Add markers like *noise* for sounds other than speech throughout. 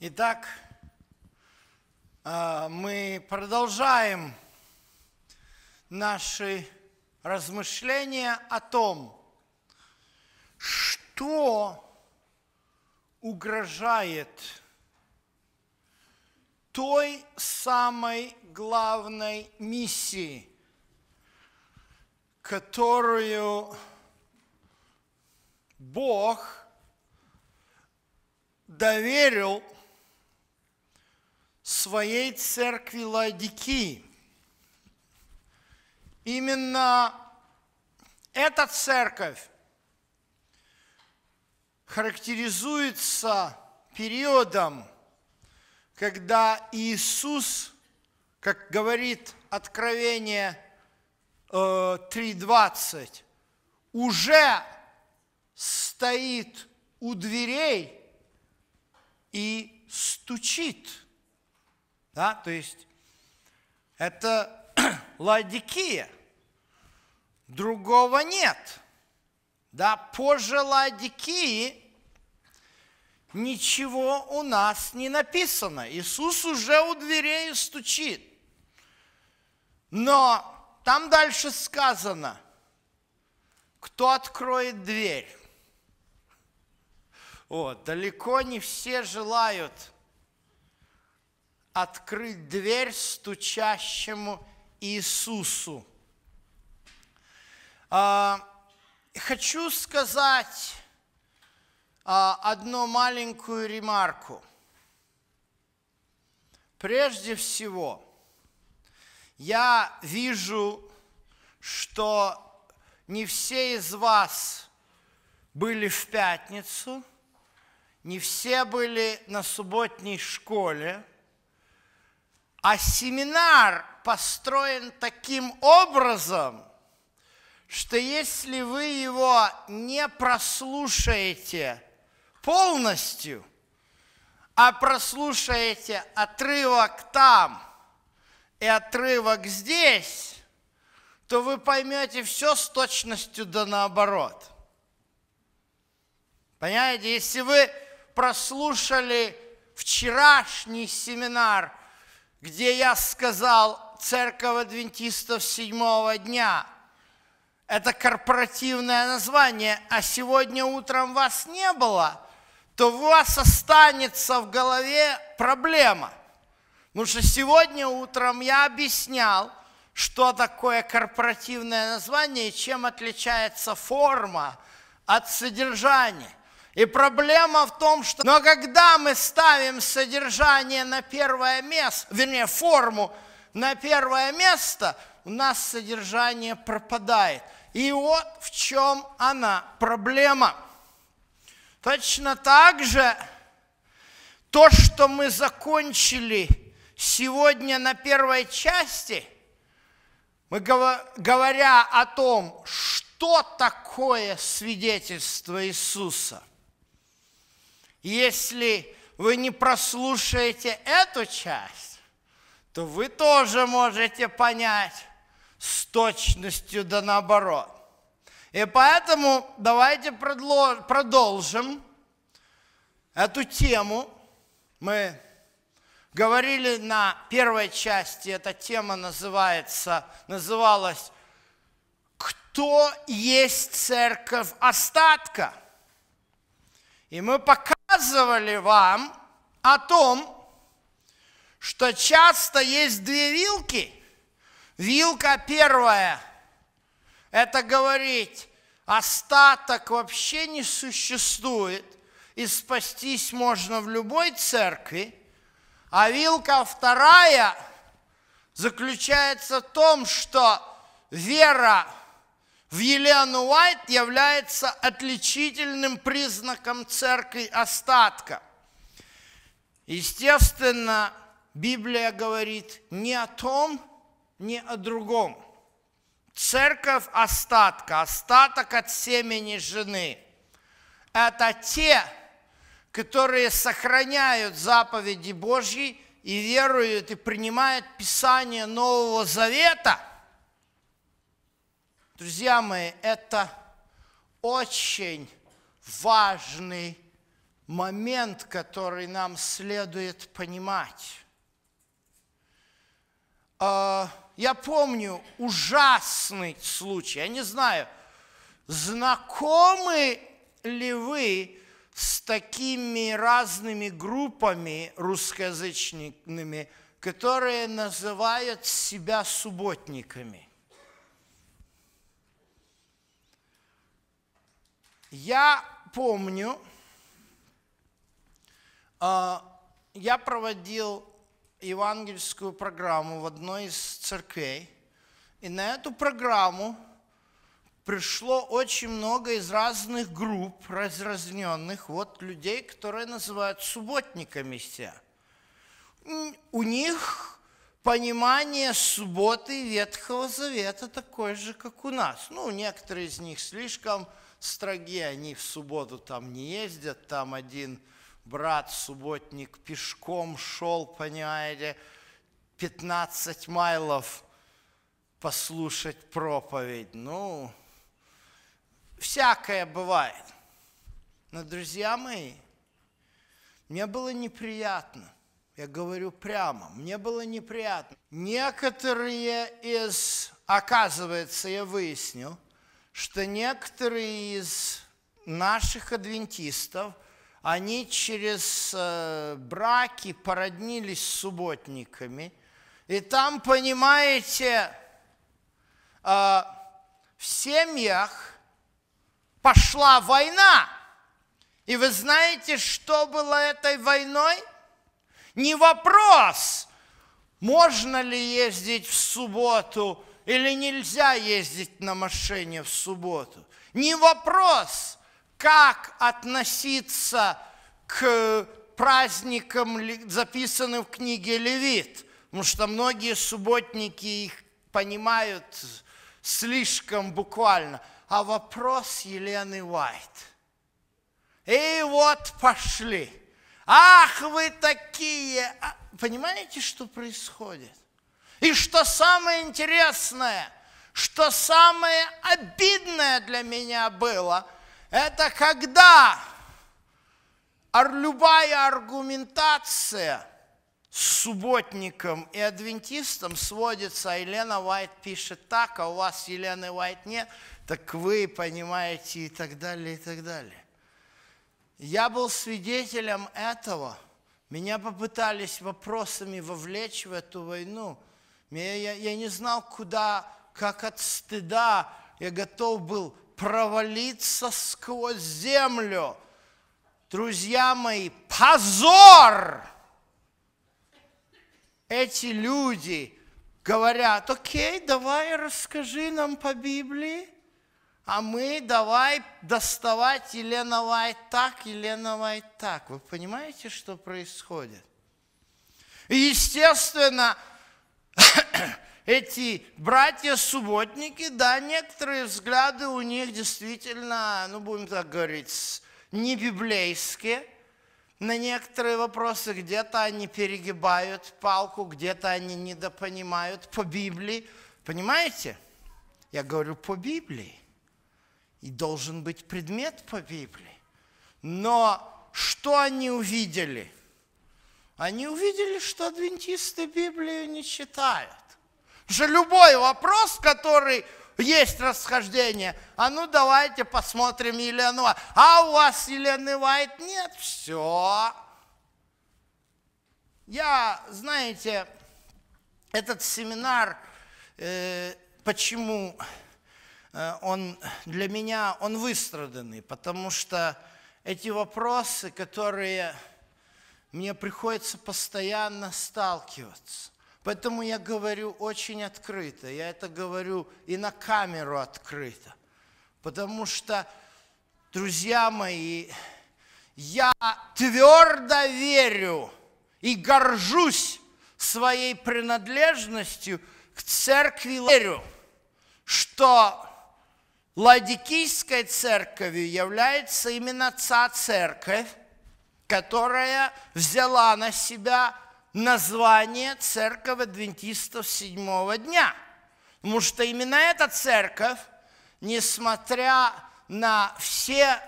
Итак, а, мы продолжаем наши размышления о том, что угрожает той самой главной миссии, которую Бог доверил своей церкви Ладики. Именно эта церковь характеризуется периодом, когда Иисус, как говорит Откровение 3.20, э, уже стоит у дверей и стучит – да? То есть это *clears throat* Ладикия. Другого нет. Да, позже Ладикии ничего у нас не написано. Иисус уже у дверей стучит. Но там дальше сказано, кто откроет дверь. Вот, далеко не все желают открыть дверь стучащему Иисусу. А, хочу сказать а, одну маленькую ремарку. Прежде всего, я вижу, что не все из вас были в пятницу, не все были на субботней школе – а семинар построен таким образом, что если вы его не прослушаете полностью, а прослушаете отрывок там и отрывок здесь, то вы поймете все с точностью да наоборот. Понимаете, если вы прослушали вчерашний семинар где я сказал церковь адвентистов седьмого дня. Это корпоративное название, а сегодня утром вас не было, то у вас останется в голове проблема. Потому что сегодня утром я объяснял, что такое корпоративное название и чем отличается форма от содержания. И проблема в том, что... Но когда мы ставим содержание на первое место, вернее, форму на первое место, у нас содержание пропадает. И вот в чем она проблема. Точно так же то, что мы закончили сегодня на первой части, мы говоря о том, что такое свидетельство Иисуса, если вы не прослушаете эту часть, то вы тоже можете понять с точностью да наоборот. И поэтому давайте продолжим эту тему. Мы говорили на первой части, эта тема называется, называлась «Кто есть церковь остатка?» И мы пока рассказывали вам о том, что часто есть две вилки. Вилка первая – это говорить, остаток вообще не существует, и спастись можно в любой церкви. А вилка вторая заключается в том, что вера в Елену Уайт является отличительным признаком церкви остатка. Естественно, Библия говорит не о том, не о другом. Церковь остатка, остаток от семени жены – это те, которые сохраняют заповеди Божьи и веруют и принимают Писание Нового Завета – Друзья мои, это очень важный момент, который нам следует понимать. А, я помню ужасный случай, я не знаю, знакомы ли вы с такими разными группами русскоязычными, которые называют себя субботниками. Я помню, а, я проводил евангельскую программу в одной из церквей, и на эту программу пришло очень много из разных групп, разразненных, вот людей, которые называют субботниками себя. У них понимание субботы Ветхого Завета такое же, как у нас. Ну, некоторые из них слишком строги, они в субботу там не ездят, там один брат, субботник, пешком шел, понимаете, 15 майлов послушать проповедь. Ну, всякое бывает. Но, друзья мои, мне было неприятно. Я говорю прямо, мне было неприятно. Некоторые из, оказывается, я выяснил, что некоторые из наших адвентистов, они через э, браки породнились с субботниками. И там, понимаете, э, в семьях пошла война. И вы знаете, что было этой войной? Не вопрос, можно ли ездить в субботу или нельзя ездить на машине в субботу. Не вопрос, как относиться к праздникам, записанным в книге Левит, потому что многие субботники их понимают слишком буквально – а вопрос Елены Уайт. И вот пошли. Ах, вы такие! А, понимаете, что происходит? И что самое интересное, что самое обидное для меня было, это когда любая аргументация с субботником и адвентистом сводится, а Елена Уайт пишет так, а у вас Елены Уайт нет, так вы понимаете и так далее, и так далее. Я был свидетелем этого. Меня попытались вопросами вовлечь в эту войну. Я, я, я не знал, куда, как от стыда. Я готов был провалиться сквозь землю. Друзья мои, позор! Эти люди говорят, окей, давай расскажи нам по Библии а мы давай доставать Елена Вайт так, Елена Вайт так. Вы понимаете, что происходит? И, естественно, эти братья-субботники, да, некоторые взгляды у них действительно, ну, будем так говорить, не библейские. На некоторые вопросы где-то они перегибают палку, где-то они недопонимают по Библии. Понимаете? Я говорю по Библии. И должен быть предмет по Библии. Но что они увидели? Они увидели, что адвентисты Библию не читают. Же любой вопрос, который есть расхождение, а ну давайте посмотрим Елену. А у вас Елены Вайт нет? Все. Я, знаете, этот семинар, э, почему Э, он для меня, он выстраданный, потому что эти вопросы, которые мне приходится постоянно сталкиваться. Поэтому я говорю очень открыто, я это говорю и на камеру открыто. Потому что, друзья мои, я твердо верю и горжусь своей принадлежностью к церкви. Верю, что Ладикийской церковью является именно та церковь, которая взяла на себя название Церковь Адвентистов седьмого дня. Потому что именно эта церковь, несмотря на все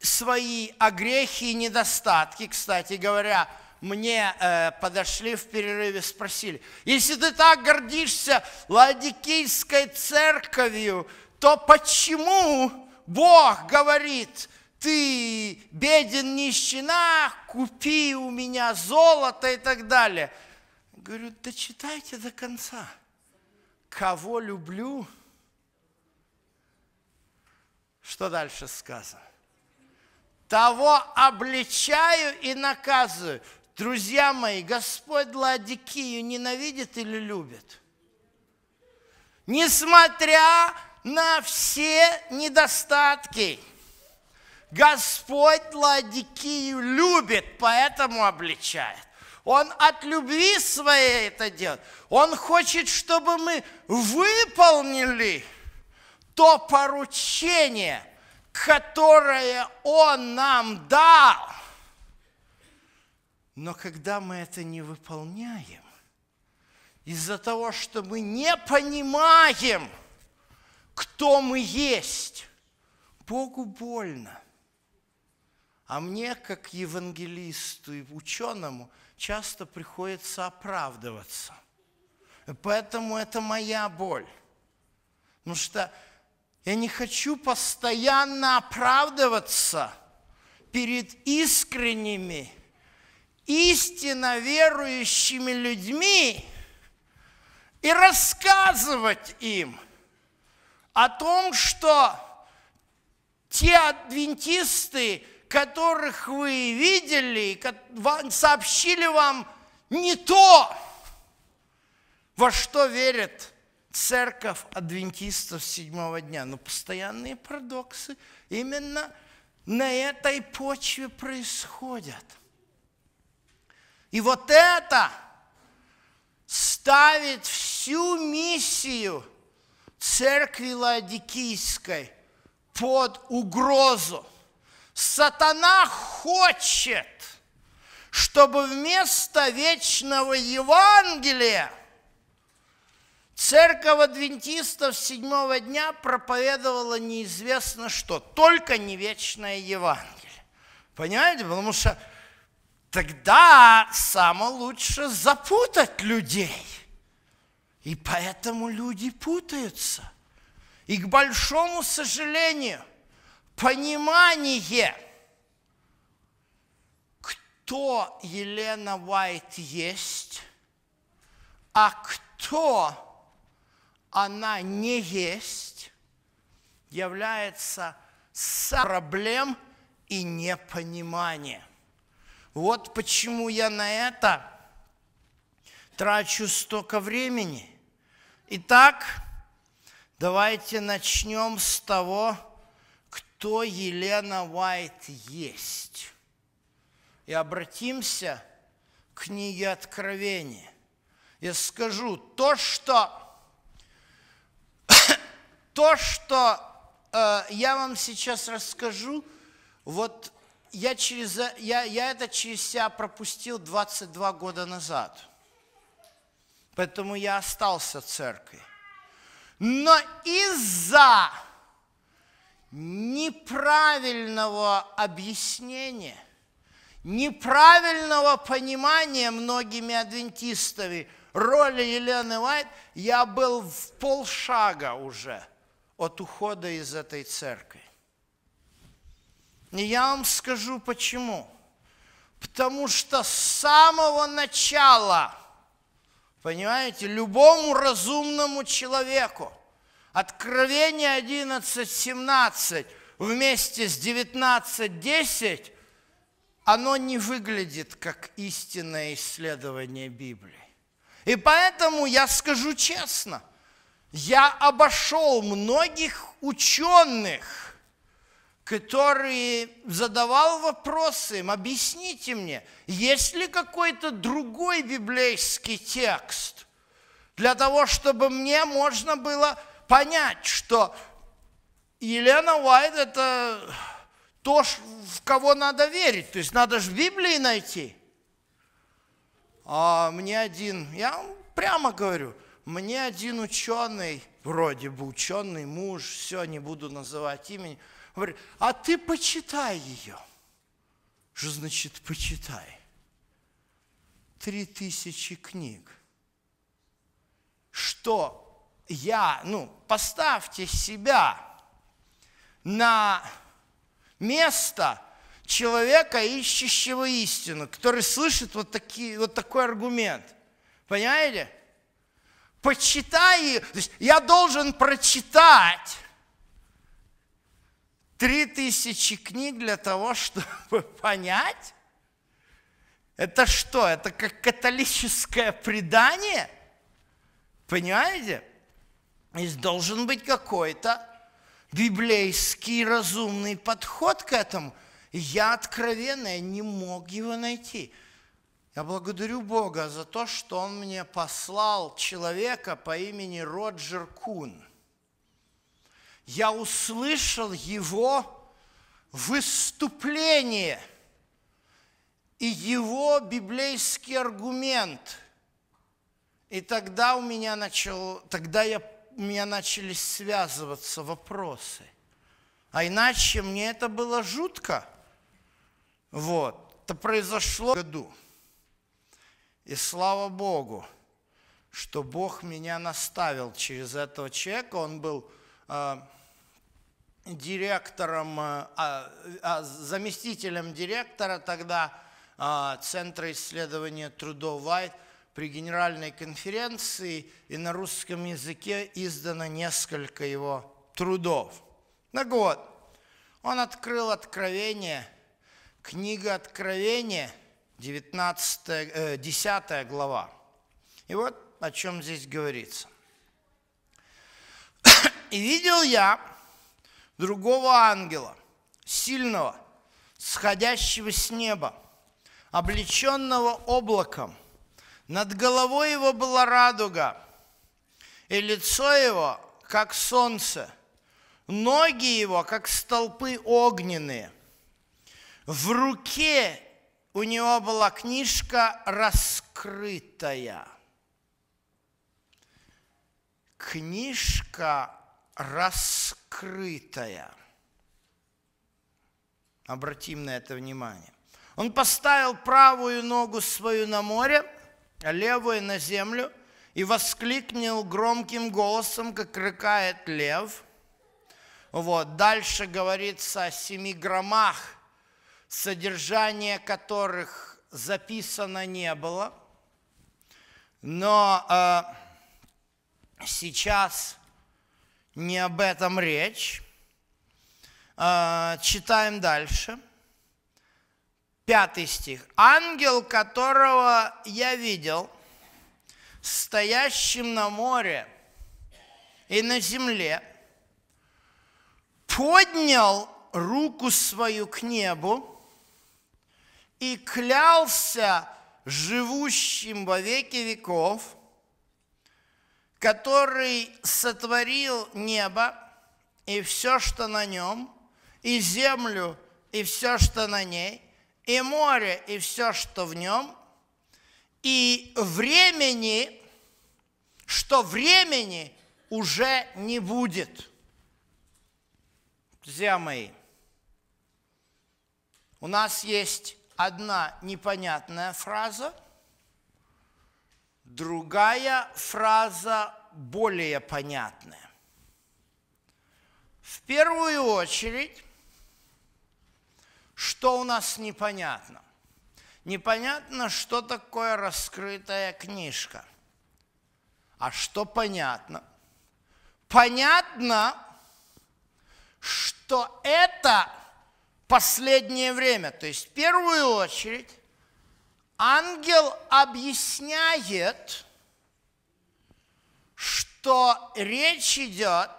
свои огрехи и недостатки, кстати говоря, мне э, подошли в перерыве, спросили, если ты так гордишься Ладикийской церковью, то почему Бог говорит, ты беден нищена, купи у меня золото и так далее. Говорю, да читайте до конца. Кого люблю? Что дальше сказано? Того обличаю и наказываю. Друзья мои, Господь Ладикию ненавидит или любит? Несмотря на все недостатки, Господь Ладикию любит, поэтому обличает. Он от любви своей это делает. Он хочет, чтобы мы выполнили то поручение, которое Он нам дал – но когда мы это не выполняем, из-за того, что мы не понимаем, кто мы есть, Богу больно. А мне, как евангелисту и ученому, часто приходится оправдываться. Поэтому это моя боль. Потому что я не хочу постоянно оправдываться перед искренними истинно верующими людьми и рассказывать им о том, что те адвентисты, которых вы видели, сообщили вам не то, во что верит церковь адвентистов седьмого дня. Но постоянные парадоксы именно на этой почве происходят – и вот это ставит всю миссию церкви Ладикийской под угрозу. Сатана хочет, чтобы вместо вечного Евангелия церковь адвентистов седьмого дня проповедовала неизвестно что, только не вечное Евангелие. Понимаете? Потому что тогда самое лучше запутать людей. И поэтому люди путаются. И к большому сожалению, понимание, кто Елена Уайт есть, а кто она не есть, является проблем и непонимания. Вот почему я на это трачу столько времени. Итак, давайте начнем с того, кто Елена Уайт есть. И обратимся к книге Откровения. Я скажу, то, что, *coughs* то, что э, я вам сейчас расскажу, вот я, через, я, я это через себя пропустил 22 года назад. Поэтому я остался в церкви. Но из-за неправильного объяснения, неправильного понимания многими адвентистами роли Елены Уайт, я был в полшага уже от ухода из этой церкви. И я вам скажу почему. Потому что с самого начала, понимаете, любому разумному человеку, Откровение 11.17 вместе с 19.10, оно не выглядит как истинное исследование Библии. И поэтому я скажу честно, я обошел многих ученых, который задавал вопросы им, объясните мне, есть ли какой-то другой библейский текст для того, чтобы мне можно было понять, что Елена Уайт – это то, в кого надо верить. То есть надо же в Библии найти. А мне один, я прямо говорю, мне один ученый, вроде бы ученый, муж, все, не буду называть имени – Говорит, а ты почитай ее. Что значит почитай? Три тысячи книг. Что я, ну, поставьте себя на место человека, ищущего истину, который слышит вот, такие, вот такой аргумент. Понимаете? Почитай, то есть я должен прочитать три тысячи книг для того, *laughs* чтобы понять, это что? Это как католическое предание? Понимаете? Здесь должен быть какой-то библейский разумный подход к этому. И я откровенно я не мог его найти. Я благодарю Бога за то, что Он мне послал человека по имени Роджер Кун. Я услышал его выступление и его библейский аргумент. И тогда у меня начал, тогда я, у меня начали связываться вопросы. А иначе мне это было жутко. Вот. Это произошло в году. И слава Богу, что Бог меня наставил через этого человека. Он был э, директором, э, э, заместителем директора тогда э, Центра исследования трудов Вайт при Генеральной конференции, и на русском языке издано несколько его трудов. Так вот, он открыл Откровение, книга Откровения – 19, 10 э, глава. И вот о чем здесь говорится. «И видел я другого ангела, сильного, сходящего с неба, облеченного облаком. Над головой его была радуга, и лицо его, как солнце, ноги его, как столпы огненные. В руке у него была книжка раскрытая. Книжка раскрытая. Обратим на это внимание. Он поставил правую ногу свою на море, левую на землю, и воскликнул громким голосом, как рыкает лев. Вот. Дальше говорится о семи громах – содержание которых записано не было, но э, сейчас не об этом речь. Э, читаем дальше. Пятый стих. «Ангел, которого я видел, стоящим на море и на земле, поднял руку свою к небу и клялся живущим во веки веков, который сотворил небо и все, что на нем, и землю, и все, что на ней, и море, и все, что в нем, и времени, что времени уже не будет. Друзья мои, у нас есть одна непонятная фраза, другая фраза более понятная. В первую очередь, что у нас непонятно? Непонятно, что такое раскрытая книжка. А что понятно? Понятно, что это последнее время. То есть в первую очередь ангел объясняет, что речь идет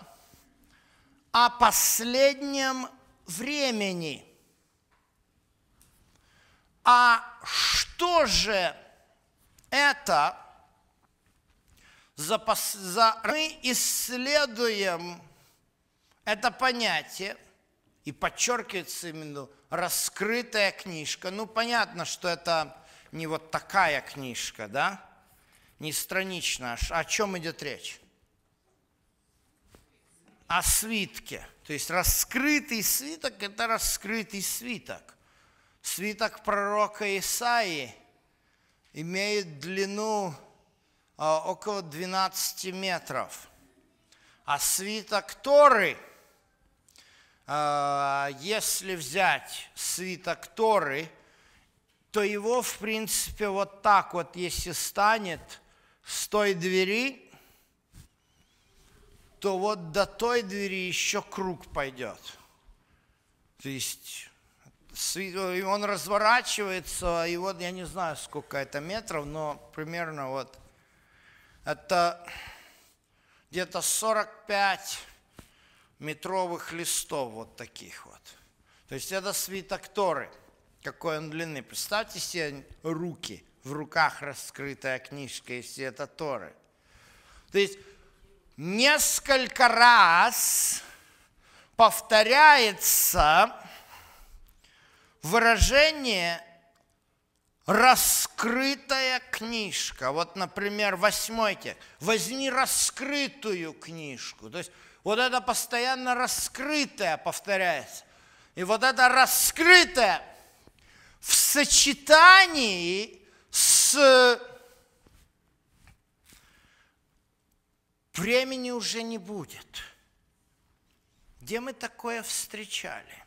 о последнем времени. А что же это за, за мы исследуем это понятие и подчеркивается именно раскрытая книжка. Ну, понятно, что это не вот такая книжка, да? Не страничная. О чем идет речь? о свитке. То есть раскрытый свиток – это раскрытый свиток. Свиток пророка Исаии имеет длину а, около 12 метров. А свиток Торы, а, если взять свиток Торы, то его, в принципе, вот так вот, если станет с той двери, то вот до той двери еще круг пойдет. То есть он разворачивается, и вот я не знаю, сколько это метров, но примерно вот это где-то 45 метровых листов вот таких вот. То есть это свиток Торы, какой он длины. Представьте себе руки, в руках раскрытая книжка, если это Торы. То есть несколько раз повторяется выражение раскрытая книжка. Вот, например, восьмой текст. Возьми раскрытую книжку. То есть вот это постоянно раскрытое повторяется. И вот это раскрытое в сочетании с времени уже не будет. Где мы такое встречали?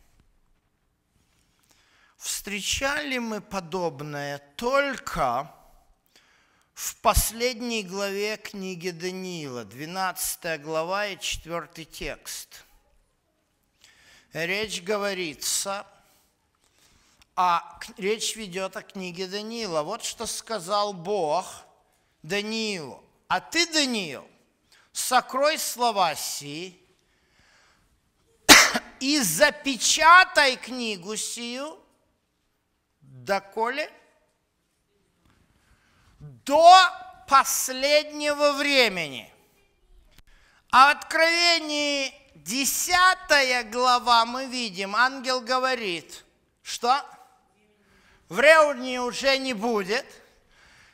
Встречали мы подобное только в последней главе книги Даниила, 12 глава и 4 текст. Речь говорится, а речь ведет о книге Даниила. Вот что сказал Бог Даниилу. А ты, Даниил, сокрой слова си и запечатай книгу сию доколе? До последнего времени. А в Откровении 10 глава мы видим, ангел говорит, что времени уже не будет,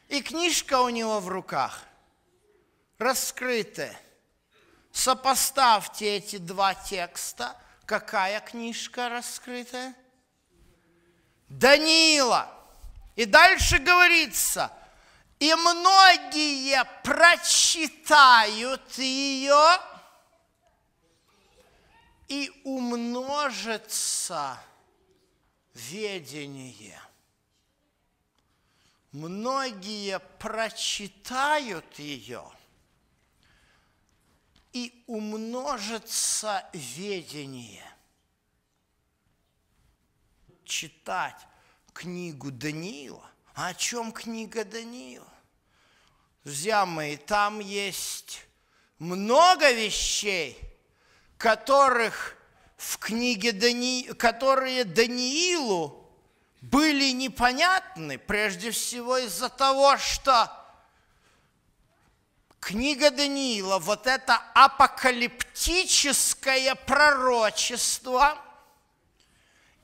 и книжка у него в руках раскрытая. Сопоставьте эти два текста. Какая книжка раскрытая? Даниила. И дальше говорится, и многие прочитают ее, и умножится ведение. Многие прочитают ее, и умножится ведение читать книгу Даниила. А о чем книга Даниила? Друзья мои, там есть много вещей, которых в книге Дани... которые Даниилу были непонятны, прежде всего из-за того, что книга Даниила, вот это апокалиптическое пророчество –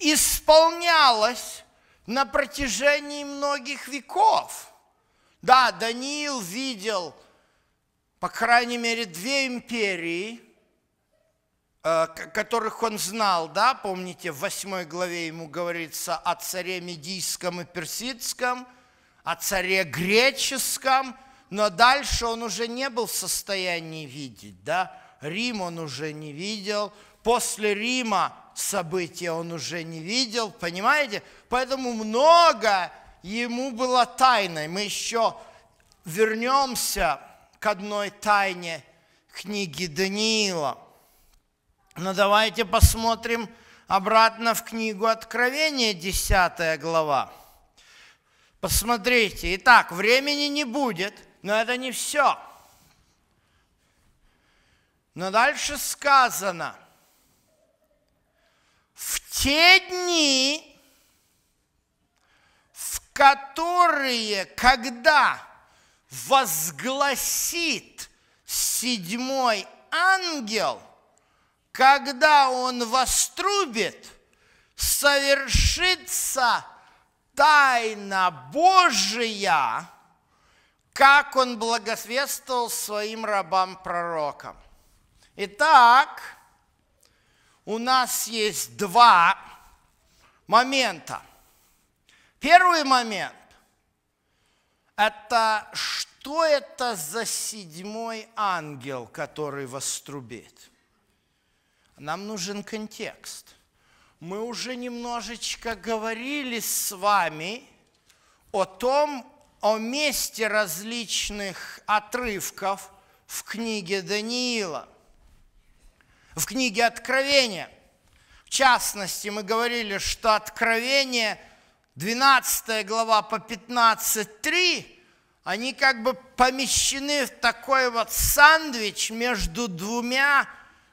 исполнялось на протяжении многих веков. Да, Даниил видел, по крайней мере, две империи, э, которых он знал, да, помните, в восьмой главе ему говорится о царе Медийском и Персидском, о царе Греческом, но дальше он уже не был в состоянии видеть, да, Рим он уже не видел, после Рима события он уже не видел, понимаете? Поэтому много ему было тайной. Мы еще вернемся к одной тайне книги Даниила. Но давайте посмотрим обратно в книгу Откровения, 10 глава. Посмотрите. Итак, времени не будет, но это не все. Но дальше сказано – в те дни, в которые, когда возгласит седьмой ангел, когда он вострубит, совершится тайна Божия, как он благосвествовал своим рабам-пророкам. Итак, у нас есть два момента. Первый момент – это что это за седьмой ангел, который вострубит? Нам нужен контекст. Мы уже немножечко говорили с вами о том, о месте различных отрывков в книге Даниила, в книге Откровения. В частности, мы говорили, что Откровение, 12 глава по 15.3, они как бы помещены в такой вот сандвич между двумя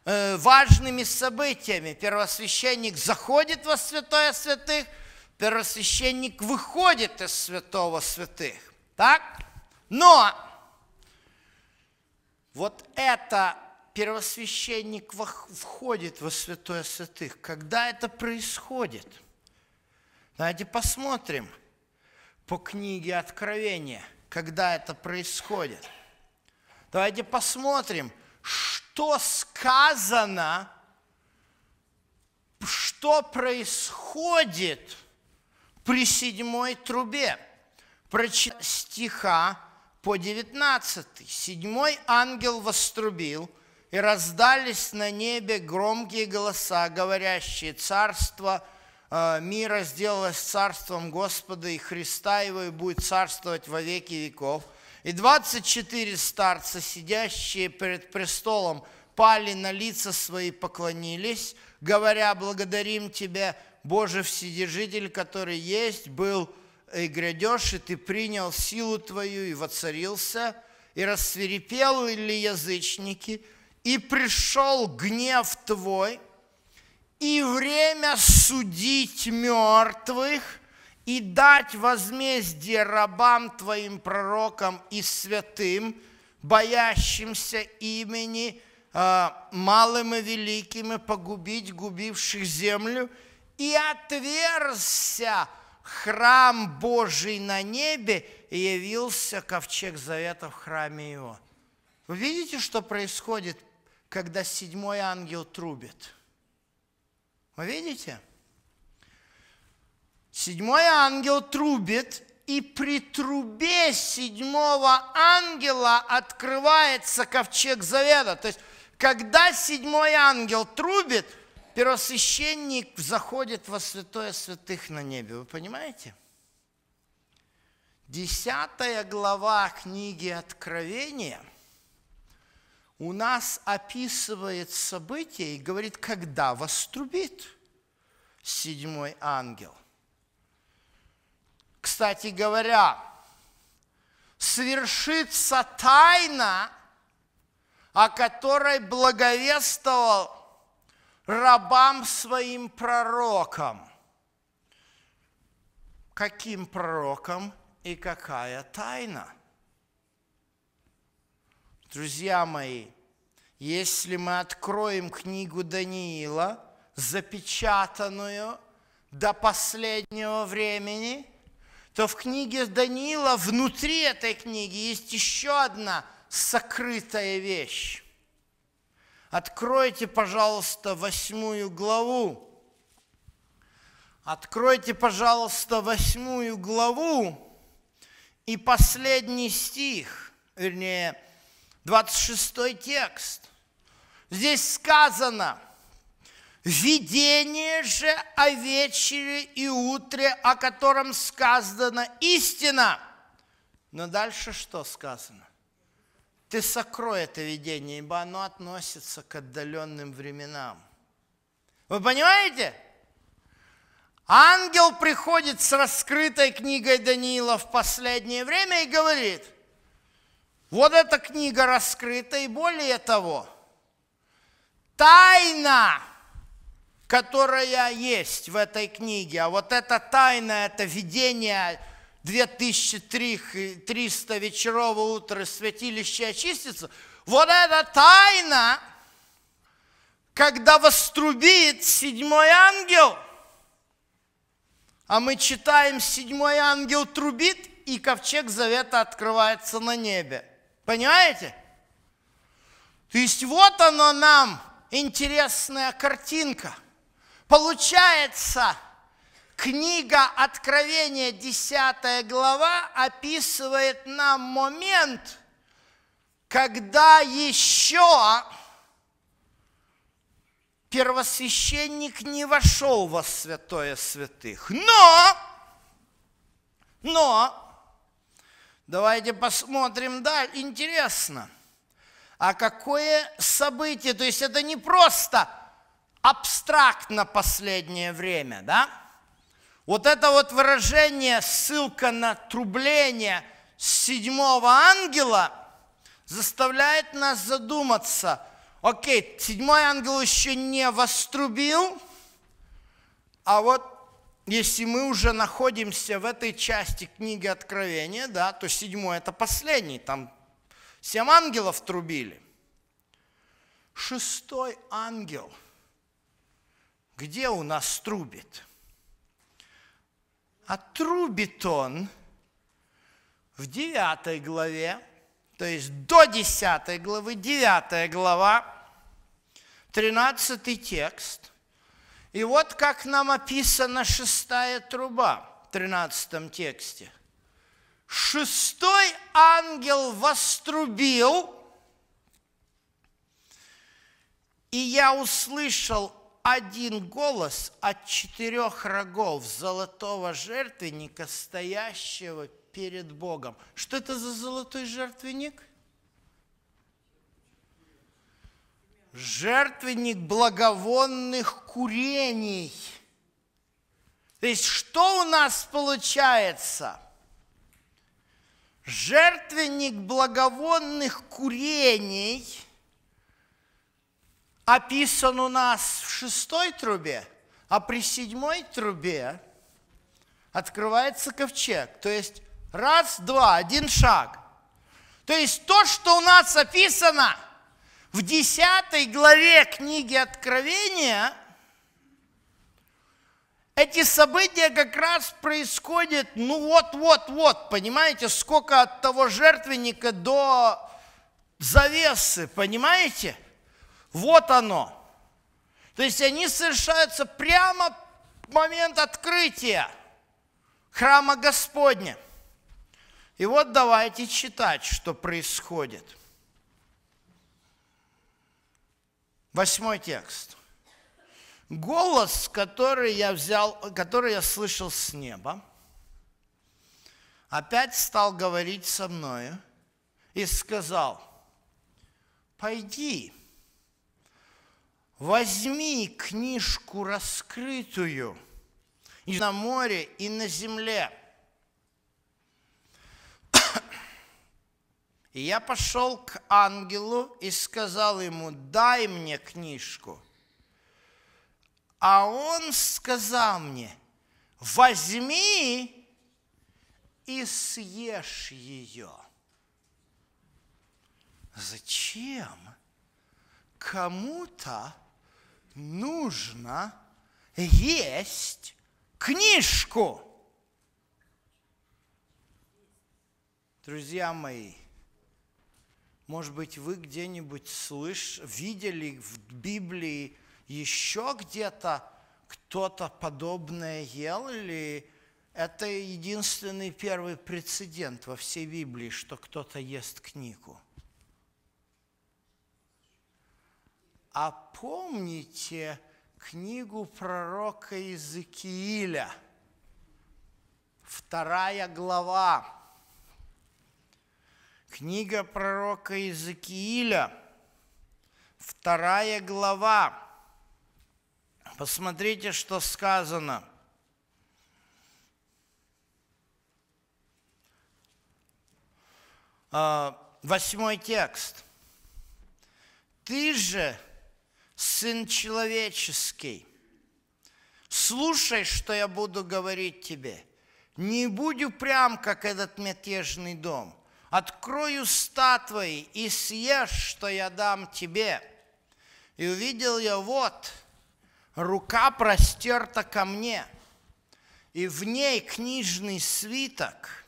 э, важными событиями. Первосвященник заходит во святое святых – первосвященник выходит из святого святых. Так? Но вот это первосвященник входит во святое святых. Когда это происходит? Давайте посмотрим по книге Откровения, когда это происходит. Давайте посмотрим, что сказано, что происходит – при седьмой трубе. Прочитать стиха по 19. Седьмой ангел вострубил, и раздались на небе громкие голоса, говорящие, «Царство э, мира сделалось царством Господа и Христа его, и будет царствовать во веки веков». И 24 старца, сидящие перед престолом, пали на лица свои, поклонились, говоря, «Благодарим Тебя, Боже Вседержитель, который есть, был и грядешь, и ты принял силу Твою и воцарился, и рассверепел ли язычники, и пришел гнев Твой, и время судить мертвых, и дать возмездие рабам Твоим пророкам и святым, боящимся имени, а, малым и великим, и погубить губивших землю – и отверзся храм Божий на небе, и явился ковчег завета в храме его. Вы видите, что происходит, когда седьмой ангел трубит? Вы видите? Седьмой ангел трубит, и при трубе седьмого ангела открывается ковчег завета. То есть, когда седьмой ангел трубит – первосвященник заходит во святое святых на небе. Вы понимаете? Десятая глава книги Откровения у нас описывает события и говорит, когда вострубит седьмой ангел. Кстати говоря, свершится тайна, о которой благовествовал рабам своим пророкам. Каким пророкам и какая тайна? Друзья мои, если мы откроем книгу Даниила, запечатанную до последнего времени, то в книге Даниила, внутри этой книги, есть еще одна сокрытая вещь. Откройте, пожалуйста, восьмую главу. Откройте, пожалуйста, восьмую главу и последний стих, вернее, 26 текст. Здесь сказано, видение же о вечере и утре, о котором сказано истина. Но дальше что сказано? Ты сокрой это видение, ибо оно относится к отдаленным временам. Вы понимаете? Ангел приходит с раскрытой книгой Даниила в последнее время и говорит, вот эта книга раскрыта, и более того, тайна, которая есть в этой книге, а вот эта тайна, это видение 2300 вечеров утра святилище очистится, вот эта тайна, когда вострубит седьмой ангел, а мы читаем, седьмой ангел трубит, и ковчег завета открывается на небе. Понимаете? То есть вот оно нам, интересная картинка. Получается, книга Откровения, 10 глава, описывает нам момент, когда еще первосвященник не вошел во святое святых. Но, но, давайте посмотрим дальше, интересно, а какое событие, то есть это не просто абстрактно последнее время, да? Вот это вот выражение, ссылка на трубление седьмого ангела заставляет нас задуматься – Окей, седьмой ангел еще не вострубил, а вот если мы уже находимся в этой части книги Откровения, да, то седьмой это последний, там семь ангелов трубили. Шестой ангел, где у нас трубит? А трубит он в девятой главе, то есть до 10 главы, 9 глава, 13 текст. И вот как нам описана шестая труба в 13 тексте. Шестой ангел вострубил, и я услышал один голос от четырех рогов золотого жертвенника, стоящего перед Богом. Что это за золотой жертвенник? Жертвенник благовонных курений. То есть что у нас получается? Жертвенник благовонных курений описан у нас в шестой трубе, а при седьмой трубе открывается ковчег. То есть Раз, два, один шаг. То есть то, что у нас описано в 10 главе книги Откровения, эти события как раз происходят, ну вот-вот-вот, понимаете, сколько от того жертвенника до завесы, понимаете? Вот оно. То есть они совершаются прямо в момент открытия храма Господня. И вот давайте читать, что происходит. Восьмой текст. Голос, который я взял, который я слышал с неба, опять стал говорить со мною и сказал, пойди, возьми книжку раскрытую и на море, и на земле – И я пошел к ангелу и сказал ему, дай мне книжку. А он сказал мне, возьми и съешь ее. Зачем кому-то нужно есть книжку? Друзья мои, может быть, вы где-нибудь слыш, видели в Библии еще где-то кто-то подобное ел, или это единственный первый прецедент во всей Библии, что кто-то ест книгу? А помните книгу пророка Иезекииля, вторая глава, Книга пророка Иезекииля, вторая глава. Посмотрите, что сказано. А, восьмой текст. Ты же, сын человеческий, слушай, что я буду говорить тебе. Не будь упрям, как этот мятежный дом – открой уста твои и съешь, что я дам тебе. И увидел я, вот, рука простерта ко мне, и в ней книжный свиток.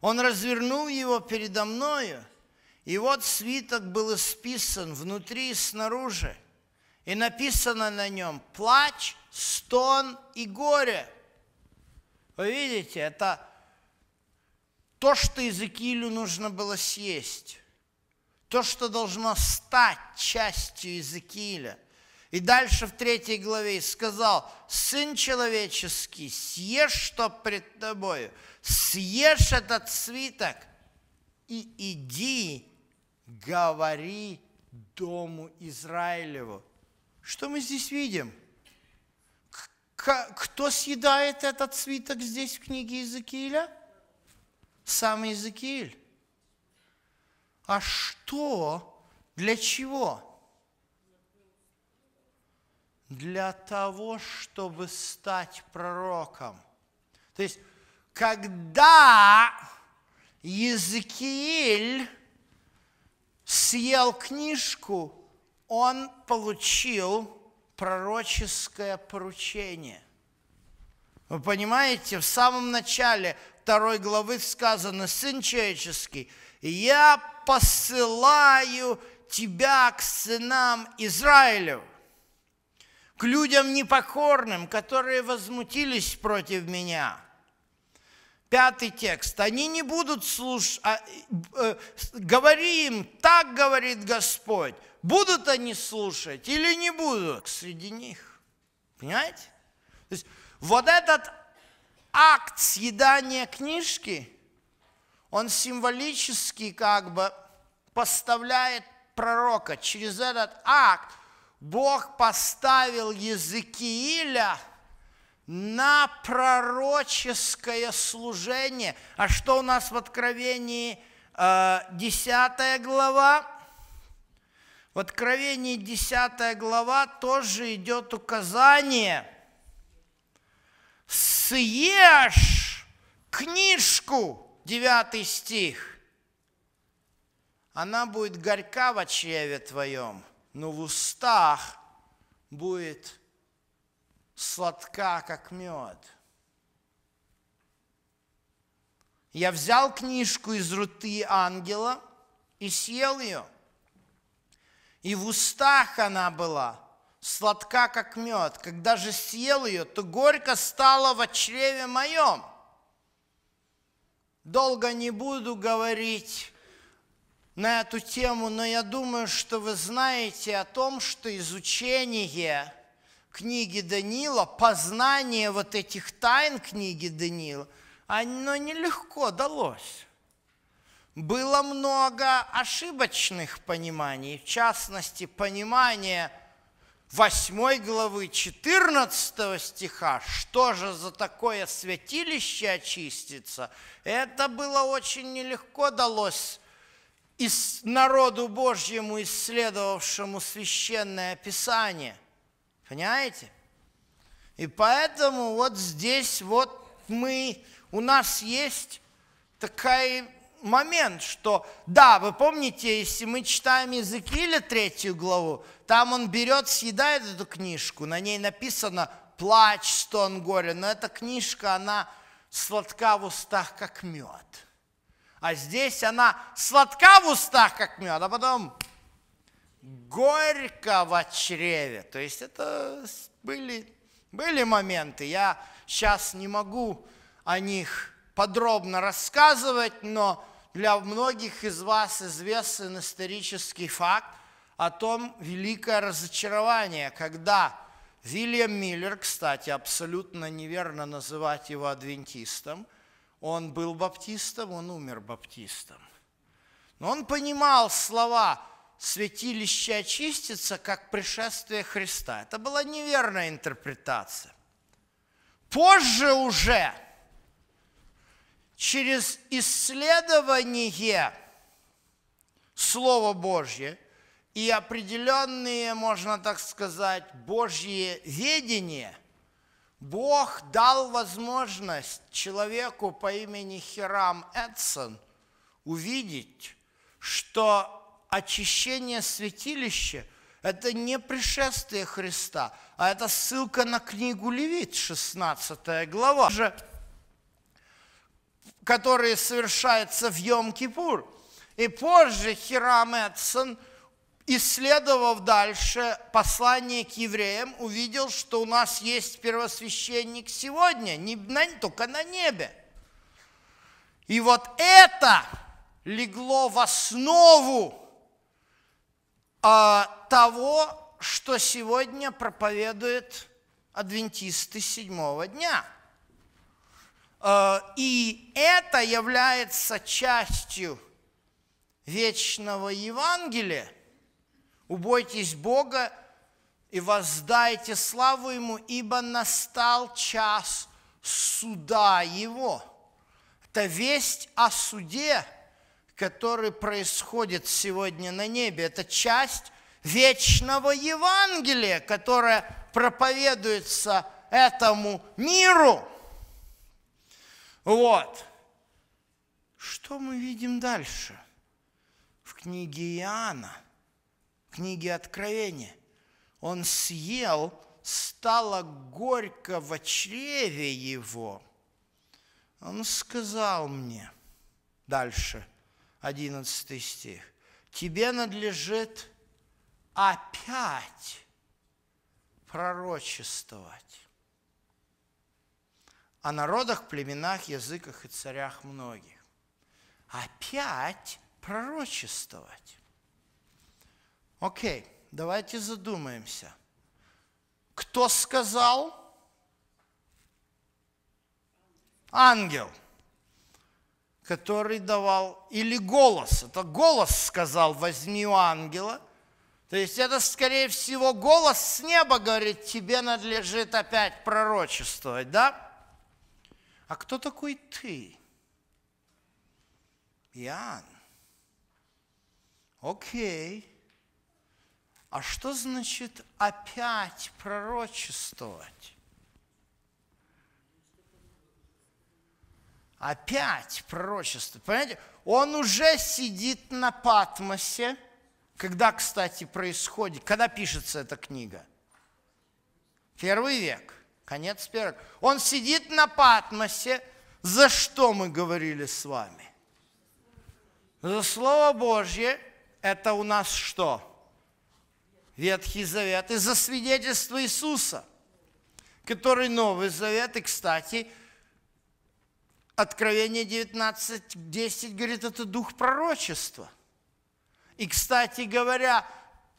Он развернул его передо мною, И вот свиток был исписан внутри и снаружи. И написано на нем плач, стон и горе. Вы видите, это то, что Иезекиилю нужно было съесть. То, что должно стать частью Иезекииля. И дальше в третьей главе сказал, «Сын человеческий, съешь, что пред тобою, съешь этот свиток и иди говори дому Израилеву. Что мы здесь видим? Кто съедает этот свиток здесь в книге Иезекииля? Сам Иезекииль. А что? Для чего? Для того, чтобы стать пророком. То есть, когда Иезекииль съел книжку, он получил пророческое поручение. Вы понимаете, в самом начале второй главы сказано, «Сын человеческий, я посылаю тебя к сынам Израилю, к людям непокорным, которые возмутились против меня». Пятый текст. Они не будут слушать, а, э, говори им, так говорит Господь. Будут они слушать или не будут среди них? Понимаете? То есть вот этот акт съедания книжки, он символически как бы поставляет пророка. Через этот акт Бог поставил Языкииля – на пророческое служение. А что у нас в Откровении 10 э, глава? В Откровении 10 глава тоже идет указание. Съешь книжку, 9 стих. Она будет горька в чреве твоем, но в устах будет сладка, как мед. Я взял книжку из руты ангела и съел ее. И в устах она была сладка, как мед. Когда же съел ее, то горько стало в чреве моем. Долго не буду говорить на эту тему, но я думаю, что вы знаете о том, что изучение – книги Данила, познание вот этих тайн книги Данила, оно нелегко далось. Было много ошибочных пониманий, в частности, понимание 8 главы 14 стиха, что же за такое святилище очистится, это было очень нелегко далось из народу Божьему, исследовавшему священное Писание – Понимаете? И поэтому вот здесь вот мы, у нас есть такой момент, что, да, вы помните, если мы читаем Иезекииля третью главу, там он берет, съедает эту книжку, на ней написано «Плач, стон, горе», но эта книжка, она сладка в устах, как мед. А здесь она сладка в устах, как мед, а потом горько в чреве. То есть это были, были моменты. Я сейчас не могу о них подробно рассказывать, но для многих из вас известен исторический факт о том великое разочарование, когда Вильям Миллер, кстати, абсолютно неверно называть его адвентистом, он был баптистом, он умер баптистом. Но он понимал слова святилище очистится, как пришествие Христа. Это была неверная интерпретация. Позже уже, через исследование Слова Божье и определенные, можно так сказать, Божье ведение, Бог дал возможность человеку по имени Хирам Эдсон увидеть, что очищение святилища – это не пришествие Христа, а это ссылка на книгу Левит, 16 глава, же, которая совершается в Йом-Кипур. И позже Хирам Эдсон, исследовав дальше послание к евреям, увидел, что у нас есть первосвященник сегодня, не на, только на небе. И вот это легло в основу а, того, что сегодня проповедует адвентисты седьмого дня. А, и это является частью вечного Евангелия. Убойтесь Бога и воздайте славу Ему, ибо настал час суда Его. Это весть о суде – который происходит сегодня на небе. Это часть вечного Евангелия, которое проповедуется этому миру. Вот. Что мы видим дальше? В книге Иоанна, в книге Откровения. Он съел, стало горько в чреве его. Он сказал мне дальше – 11 стих. Тебе надлежит опять пророчествовать о народах, племенах, языках и царях многих. Опять пророчествовать. Окей, давайте задумаемся. Кто сказал? Ангел который давал, или голос, это голос сказал, возьми у ангела. То есть это, скорее всего, голос с неба говорит, тебе надлежит опять пророчествовать, да? А кто такой ты? Иоанн. Окей. А что значит опять пророчествовать? Опять пророчество. Понимаете? Он уже сидит на Патмосе. Когда, кстати, происходит, когда пишется эта книга? Первый век, конец первого. Он сидит на Патмосе. За что мы говорили с вами? За Слово Божье. Это у нас что? Ветхий Завет. И за свидетельство Иисуса, который Новый Завет. И, кстати, Откровение 19.10 говорит, это дух пророчества. И, кстати говоря,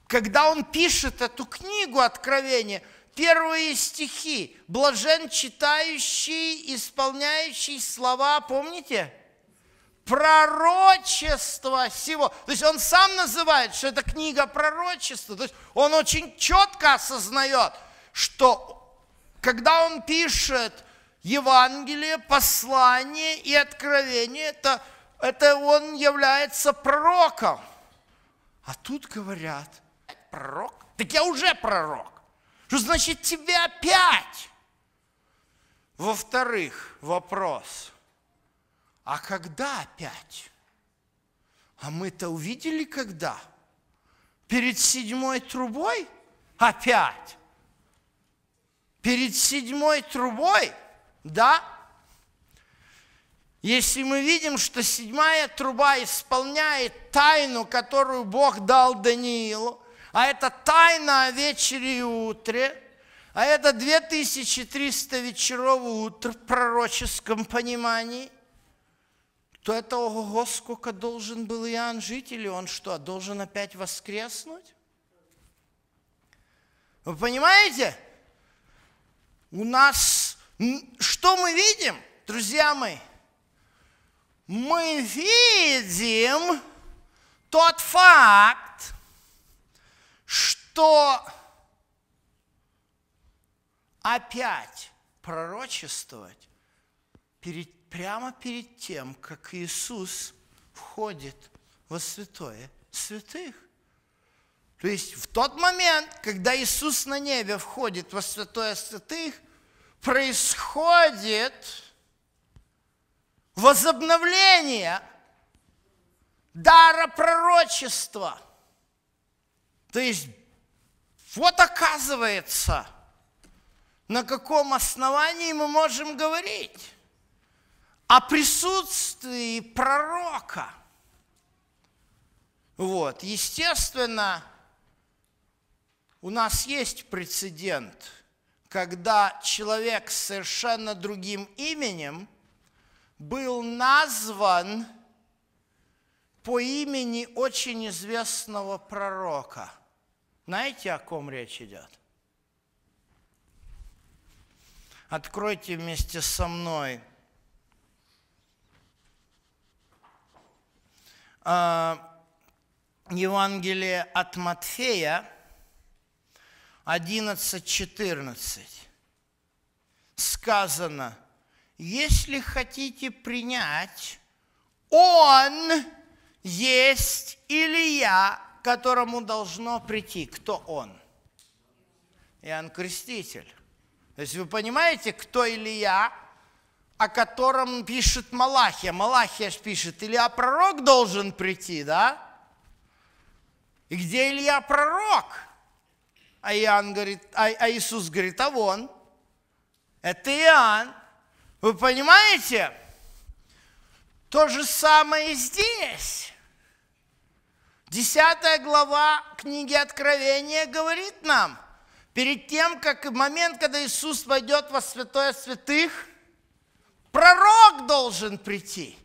когда он пишет эту книгу Откровения, первые стихи, блажен читающий, исполняющий слова, помните? Пророчество всего. То есть он сам называет, что это книга пророчества. То есть он очень четко осознает, что когда он пишет – Евангелие, послание и откровение, это, это он является пророком. А тут говорят, пророк? Так я уже пророк. Что значит тебе опять? Во-вторых, вопрос, а когда опять? А мы-то увидели когда? Перед седьмой трубой? Опять? Перед седьмой трубой? Да? Если мы видим, что седьмая труба исполняет тайну, которую Бог дал Даниилу, а это тайна о вечере и утре, а это 2300 вечеров утр в пророческом понимании, то это ого, сколько должен был Иоанн жить, или он что, должен опять воскреснуть? Вы понимаете? У нас что мы видим, друзья мои? Мы видим тот факт, что опять пророчествовать перед, прямо перед тем, как Иисус входит во святое святых. То есть в тот момент, когда Иисус на небе входит во святое святых, происходит возобновление дара пророчества. То есть, вот оказывается, на каком основании мы можем говорить о присутствии пророка Вот, естественно, у нас есть прецедент, когда человек с совершенно другим именем был назван по имени очень известного пророка. Знаете, о ком речь идет? Откройте вместе со мной. А, Евангелие от Матфея 11.14. Сказано, если хотите принять, Он есть Илья, которому должно прийти. Кто Он? Иоанн Креститель. То есть вы понимаете, кто Илья, о котором пишет Малахия. Малахия пишет, Илья пророк должен прийти, да? И где Илья пророк? А, Иоанн говорит, а, а Иисус говорит, а вон, это Иоанн. Вы понимаете? То же самое и здесь. Десятая глава книги Откровения говорит нам – перед тем, как момент, когда Иисус войдет во святое святых, пророк должен прийти.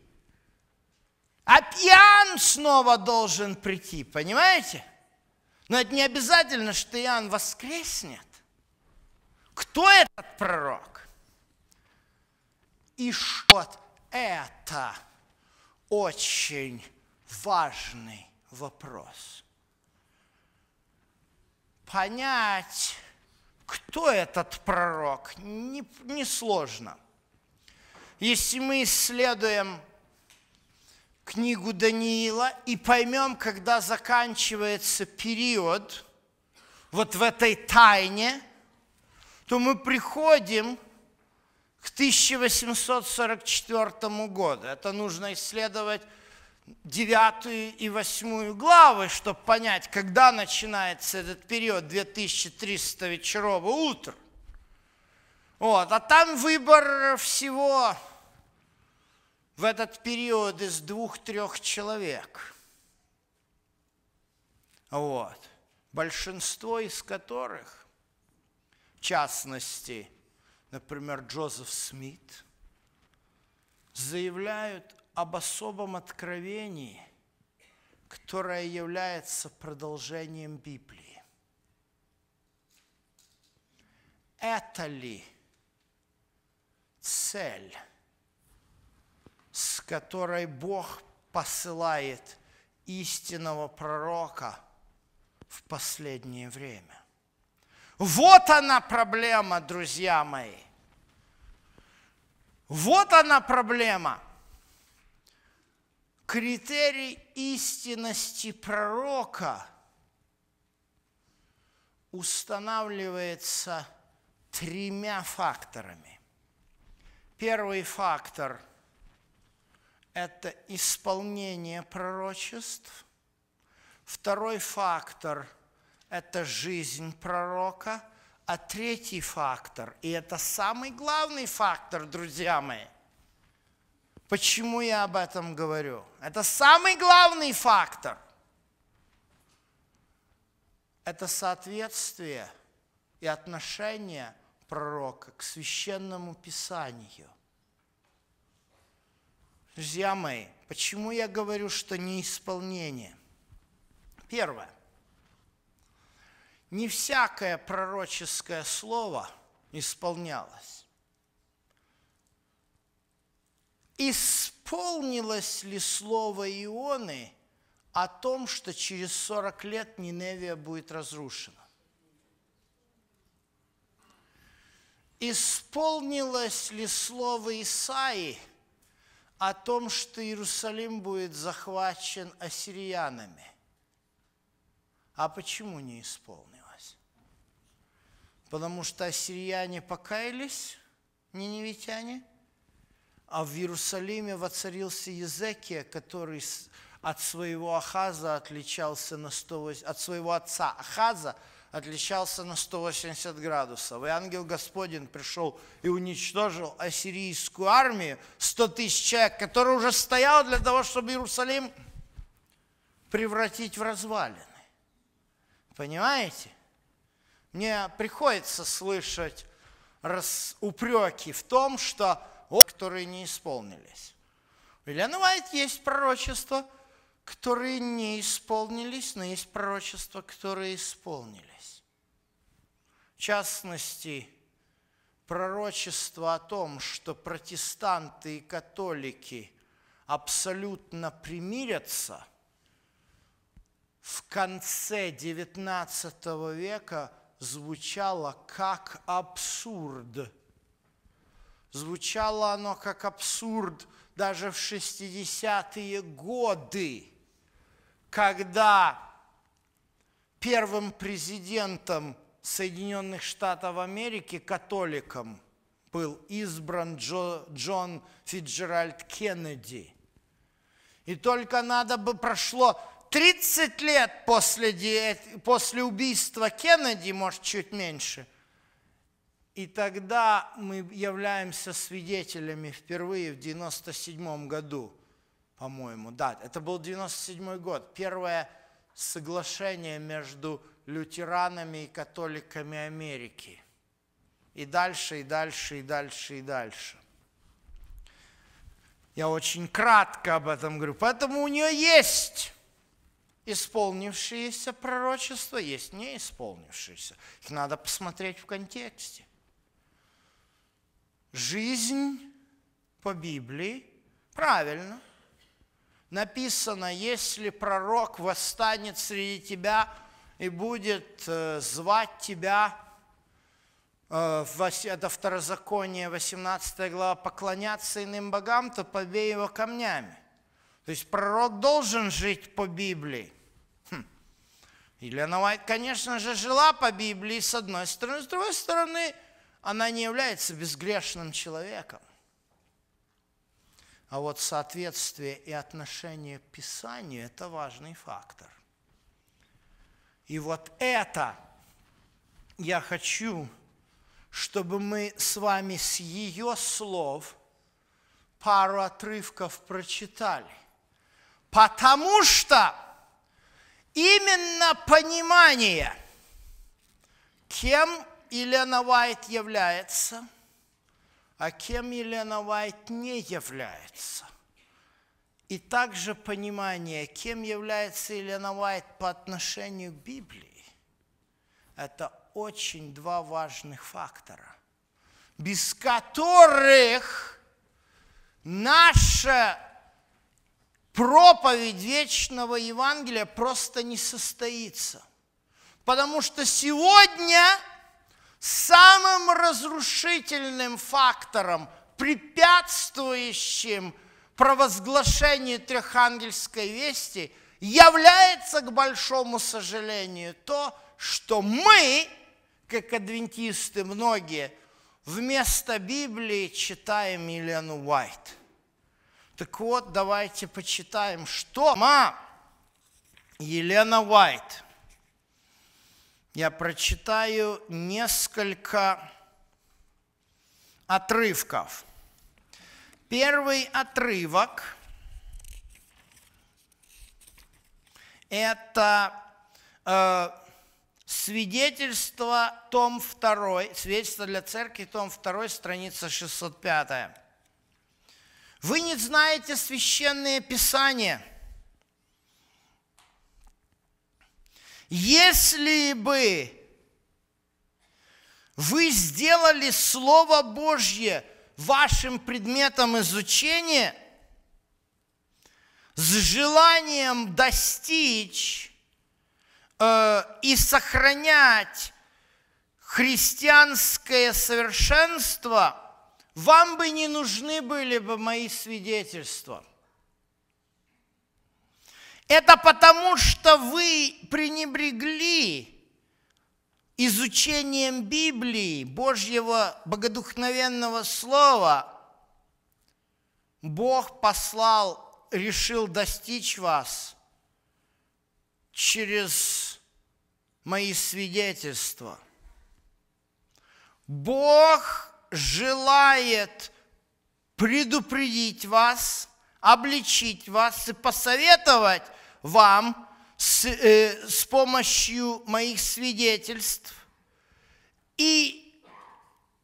А Иоанн снова должен прийти, понимаете? Но это не обязательно, что Иоанн воскреснет. Кто этот пророк? И что это очень важный вопрос понять, кто этот пророк, несложно. Не Если мы исследуем книгу Даниила и поймем, когда заканчивается период вот в этой тайне, то мы приходим к 1844 году. Это нужно исследовать девятую и восьмую главы, чтобы понять, когда начинается этот период 2300 вечеров утр. Вот, а там выбор всего в этот период из двух-трех человек. Вот. Большинство из которых, в частности, например, Джозеф Смит, заявляют об особом откровении, которое является продолжением Библии. Это ли цель, с которой Бог посылает истинного пророка в последнее время? Вот она проблема, друзья мои. Вот она проблема – критерий истинности пророка устанавливается тремя факторами. Первый фактор – это исполнение пророчеств. Второй фактор – это жизнь пророка. А третий фактор, и это самый главный фактор, друзья мои – Почему я об этом говорю? Это самый главный фактор. Это соответствие и отношение пророка к священному писанию. Друзья мои, почему я говорю, что не исполнение? Первое. Не всякое пророческое слово исполнялось. Исполнилось ли слово Ионы о том, что через 40 лет Ниневия будет разрушена? Исполнилось ли слово Исаи о том, что Иерусалим будет захвачен ассириянами? А почему не исполнилось? Потому что ассирияне покаялись, ниневитяне – а в Иерусалиме воцарился Езекия, который от своего Ахаза отличался на 180, от своего отца Ахаза отличался на 180 градусов. И ангел Господень пришел и уничтожил ассирийскую армию, 100 тысяч человек, которая уже стояла для того, чтобы Иерусалим превратить в развалины. Понимаете? Мне приходится слышать упреки в том, что которые не исполнились. У Елены Уайт есть пророчества, которые не исполнились, но есть пророчества, которые исполнились. В частности, пророчество о том, что протестанты и католики абсолютно примирятся, в конце XIX века звучало как абсурд. Звучало оно как абсурд даже в 60-е годы, когда первым президентом Соединенных Штатов Америки, католиком, был избран Джо, Джон Фиджеральд Кеннеди. И только надо бы прошло 30 лет после, после убийства Кеннеди, может, чуть меньше, и тогда мы являемся свидетелями впервые в 97 году, по-моему, да, это был 97 год, первое соглашение между лютеранами и католиками Америки. И дальше, и дальше, и дальше, и дальше. Я очень кратко об этом говорю. Поэтому у нее есть исполнившиеся пророчества, есть не исполнившиеся. Их надо посмотреть в контексте. Жизнь по Библии, правильно, написано, если пророк восстанет среди тебя и будет э, звать тебя, э, это второзаконие, 18 глава, поклоняться иным богам, то побей его камнями. То есть пророк должен жить по Библии. Хм. Елена Уайт, конечно же, жила по Библии с одной стороны, с другой стороны, она не является безгрешным человеком. А вот соответствие и отношение к Писанию – это важный фактор. И вот это я хочу, чтобы мы с вами с ее слов пару отрывков прочитали. Потому что именно понимание, кем Елена Уайт является, а кем Елена Уайт не является. И также понимание, кем является Елена Уайт по отношению к Библии. Это очень два важных фактора, без которых наша проповедь вечного Евангелия просто не состоится. Потому что сегодня самым разрушительным фактором, препятствующим провозглашению трехангельской вести, является, к большому сожалению, то, что мы, как адвентисты многие, вместо Библии читаем Елену Уайт – так вот, давайте почитаем, что ма Елена Уайт. Я прочитаю несколько отрывков. Первый отрывок – это э, свидетельство, том 2, свидетельство для церкви, том 2, страница 605. Вы не знаете священное писание. Если бы вы сделали Слово Божье вашим предметом изучения с желанием достичь э, и сохранять христианское совершенство – вам бы не нужны были бы мои свидетельства. Это потому, что вы пренебрегли изучением Библии, Божьего богодухновенного Слова. Бог послал, решил достичь вас через мои свидетельства. Бог желает предупредить вас, обличить вас и посоветовать вам с, э, с помощью моих свидетельств и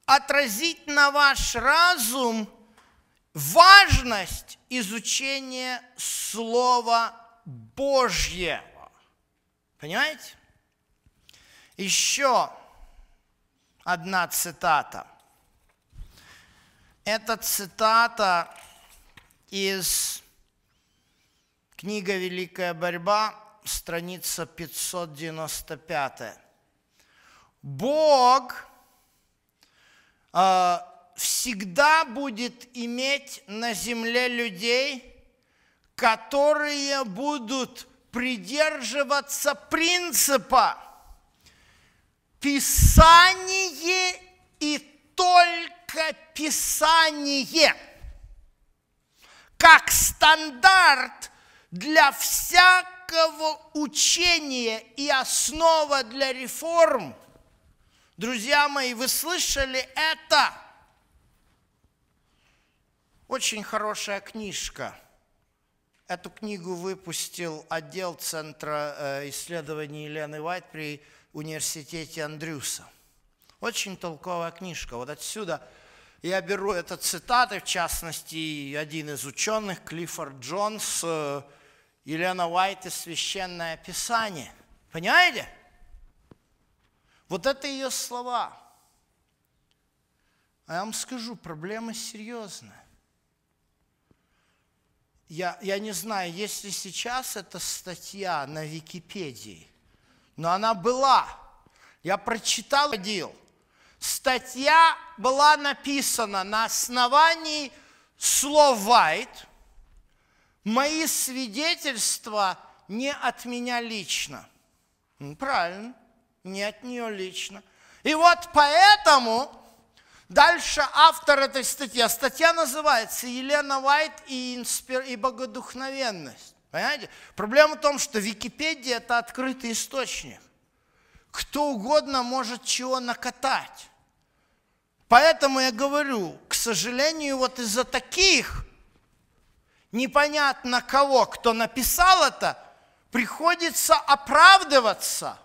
отразить на ваш разум важность изучения Слова Божьего. Понимаете? Еще одна цитата. Это цитата из книга «Великая борьба», страница 595. Бог э, всегда будет иметь на земле людей, которые будут придерживаться принципа Писание и только Писание как стандарт для всякого учения и основа для реформ. Друзья мои, вы слышали это? Очень хорошая книжка. Эту книгу выпустил отдел Центра э, исследований Елены Вайт при университете Андрюса. Очень толковая книжка. Вот отсюда я беру это цитаты, в частности, один из ученых, Клиффорд Джонс, э, Елена Уайт и Священное Писание. Понимаете? Вот это ее слова. А я вам скажу, проблема серьезная. Я, я не знаю, есть ли сейчас эта статья на Википедии, но она была. Я прочитал, ходил. Статья была написана на основании слов Вайт – мои свидетельства не от меня лично. Правильно, не от нее лично. И вот поэтому дальше автор этой статьи, а статья называется «Елена Вайт и, инспир... и богодухновенность». Понимаете? Проблема в том, что Википедия – это открытый источник. Кто угодно может чего накатать. Поэтому я говорю, к сожалению, вот из-за таких – непонятно кого, кто написал это, приходится оправдываться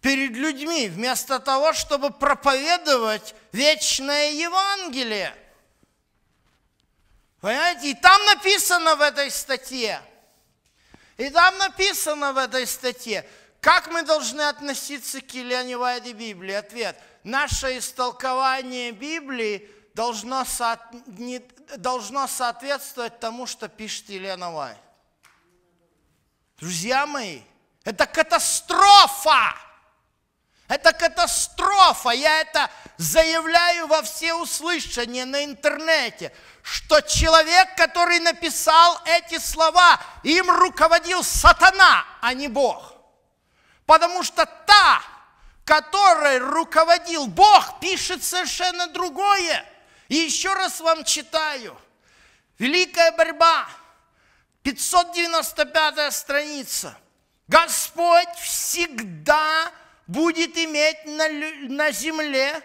перед людьми, вместо того, чтобы проповедовать вечное Евангелие. Понимаете? И там написано в этой статье, и там написано в этой статье, как мы должны относиться к Елене Вайде Библии. Ответ. Наше истолкование Библии должно, со, не, должно соответствовать тому, что пишет Елена Вай. Друзья мои, это катастрофа! Это катастрофа! Я это заявляю во все услышания на интернете, что человек, который написал эти слова, им руководил сатана, а не Бог. Потому что та, которой руководил Бог, пишет совершенно другое. И еще раз вам читаю. Великая борьба, 595 страница. Господь всегда будет иметь на, на земле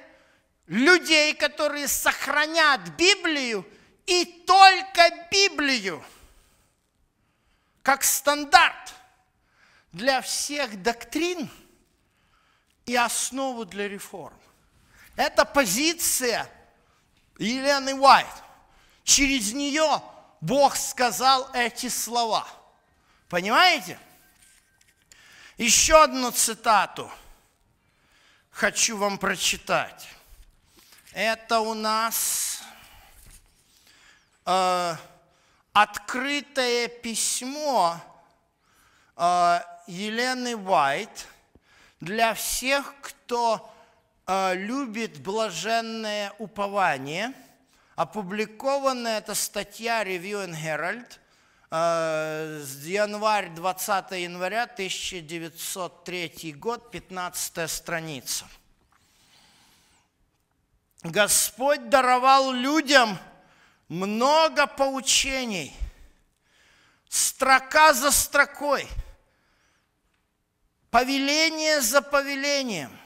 людей, которые сохранят Библию и только Библию как стандарт для всех доктрин и основу для реформ. Это позиция – Елены Уайт. Через нее Бог сказал эти слова. Понимаете? Еще одну цитату хочу вам прочитать. Это у нас э, открытое письмо э, Елены Уайт для всех, кто любит блаженное упование. Опубликованная эта статья Review and Herald э, январь, 20 января 1903 год, 15 страница. Господь даровал людям много поучений, строка за строкой, повеление за повелением.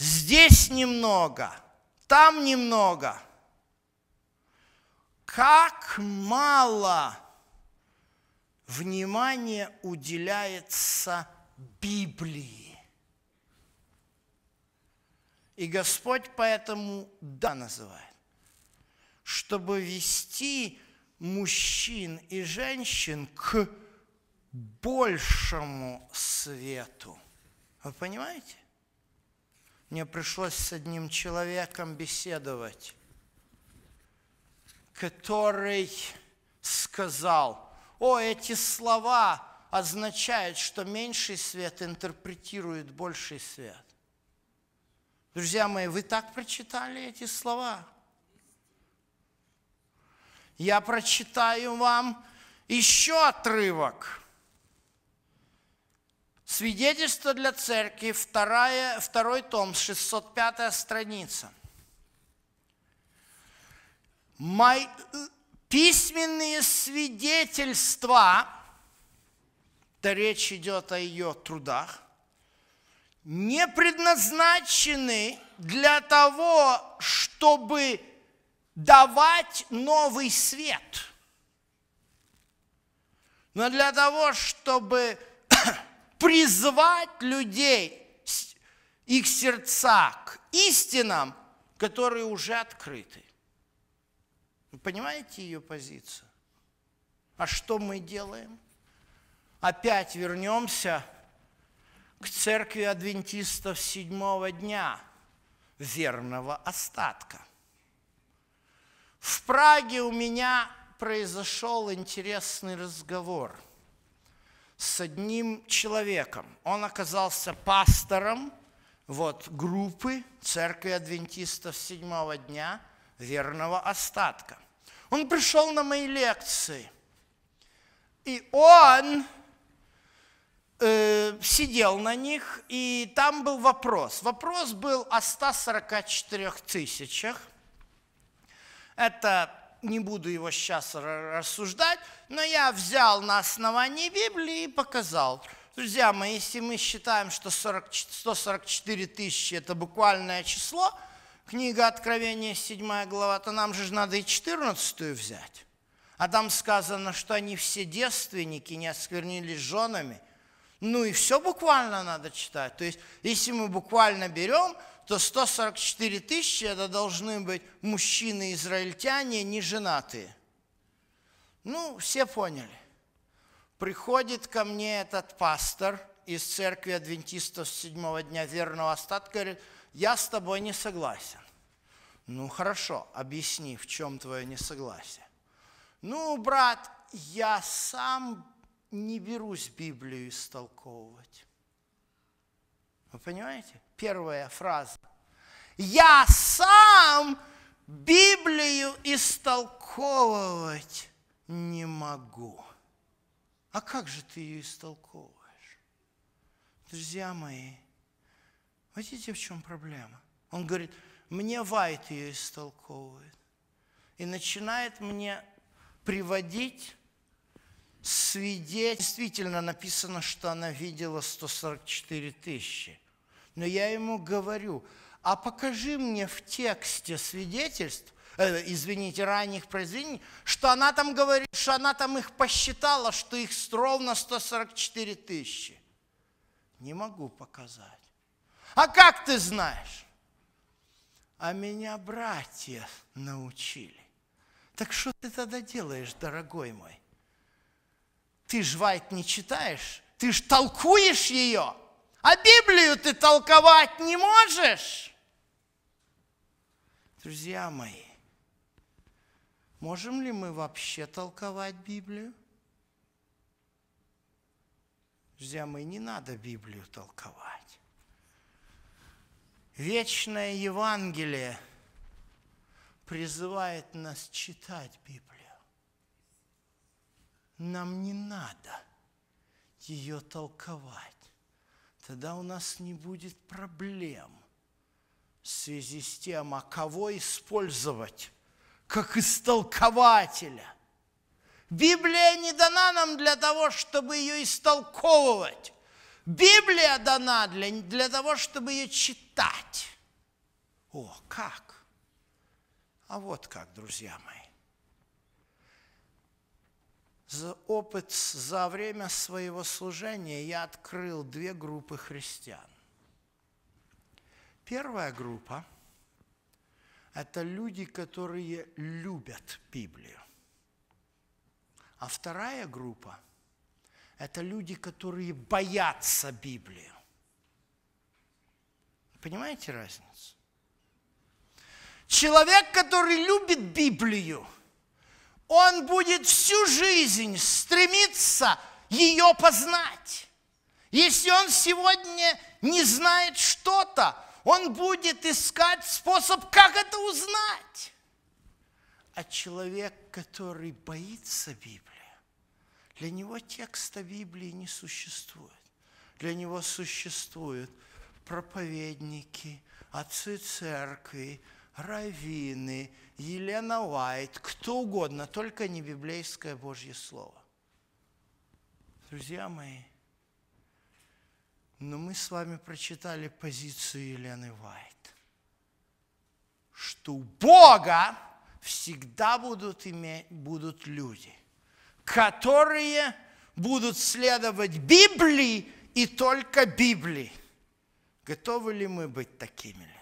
Здесь немного, там немного. Как мало внимание уделяется Библии. И Господь поэтому да называет, чтобы вести мужчин и женщин к большему свету. Вы понимаете? Мне пришлось с одним человеком беседовать, который сказал, о, эти слова означают, что меньший свет интерпретирует больший свет. Друзья мои, вы так прочитали эти слова? Я прочитаю вам еще отрывок. Свидетельство для церкви, вторая, второй том, 605 страница. Мой, письменные свидетельства, то речь идет о ее трудах, не предназначены для того, чтобы давать новый свет, но для того, чтобы призвать людей, их сердца к истинам, которые уже открыты. Вы понимаете ее позицию? А что мы делаем? Опять вернемся к церкви адвентистов седьмого дня, верного остатка. В Праге у меня произошел интересный разговор с одним человеком. Он оказался пастором вот, группы церкви адвентистов седьмого дня верного остатка. Он пришел на мои лекции, и он э, сидел на них, и там был вопрос. Вопрос был о 144 тысячах. Это не буду его сейчас рассуждать, но я взял на основании Библии и показал. Друзья мои, если мы считаем, что 40, 144 тысячи – это буквальное число, книга Откровения, 7 глава, то нам же надо и 14 взять. А там сказано, что они все девственники, не осквернились женами. Ну и все буквально надо читать. То есть, если мы буквально берем – то 144 тысячи это должны быть мужчины-израильтяне, не женатые. Ну, все поняли. Приходит ко мне этот пастор из церкви адвентистов седьмого дня верного остатка, говорит, я с тобой не согласен. Ну, хорошо, объясни, в чем твое несогласие. Ну, брат, я сам не берусь Библию истолковывать. Вы понимаете? Первая фраза. Я сам Библию истолковывать не могу. А как же ты ее истолковываешь? Друзья мои, видите, в чем проблема? Он говорит, мне Вайт ее истолковывает. И начинает мне приводить свидетель. Действительно написано, что она видела 144 тысячи. Но я ему говорю, а покажи мне в тексте свидетельств, э, извините, ранних произведений, что она там говорит, что она там их посчитала, что их ровно 144 тысячи. Не могу показать. А как ты знаешь? А меня братья научили. Так что ты тогда делаешь, дорогой мой? Ты ж Вайт не читаешь, ты ж толкуешь ее, а Библию ты толковать не можешь. Друзья мои, можем ли мы вообще толковать Библию? Друзья мои, не надо Библию толковать. Вечное Евангелие призывает нас читать Библию нам не надо ее толковать. Тогда у нас не будет проблем в связи с тем, а кого использовать как истолкователя. Библия не дана нам для того, чтобы ее истолковывать. Библия дана для, для того, чтобы ее читать. О, как? А вот как, друзья мои. За опыт за время своего служения я открыл две группы христиан. Первая группа – это люди, которые любят Библию. А вторая группа – это люди, которые боятся Библию. Понимаете разницу? Человек, который любит Библию, он будет всю жизнь стремиться ее познать. Если он сегодня не знает что-то, он будет искать способ, как это узнать. А человек, который боится Библии, для него текста Библии не существует. Для него существуют проповедники, отцы церкви, раввины, Елена Уайт, кто угодно, только не библейское Божье Слово. Друзья мои, но мы с вами прочитали позицию Елены Уайт, что у Бога всегда будут, иметь, будут люди, которые будут следовать Библии и только Библии. Готовы ли мы быть такими ли?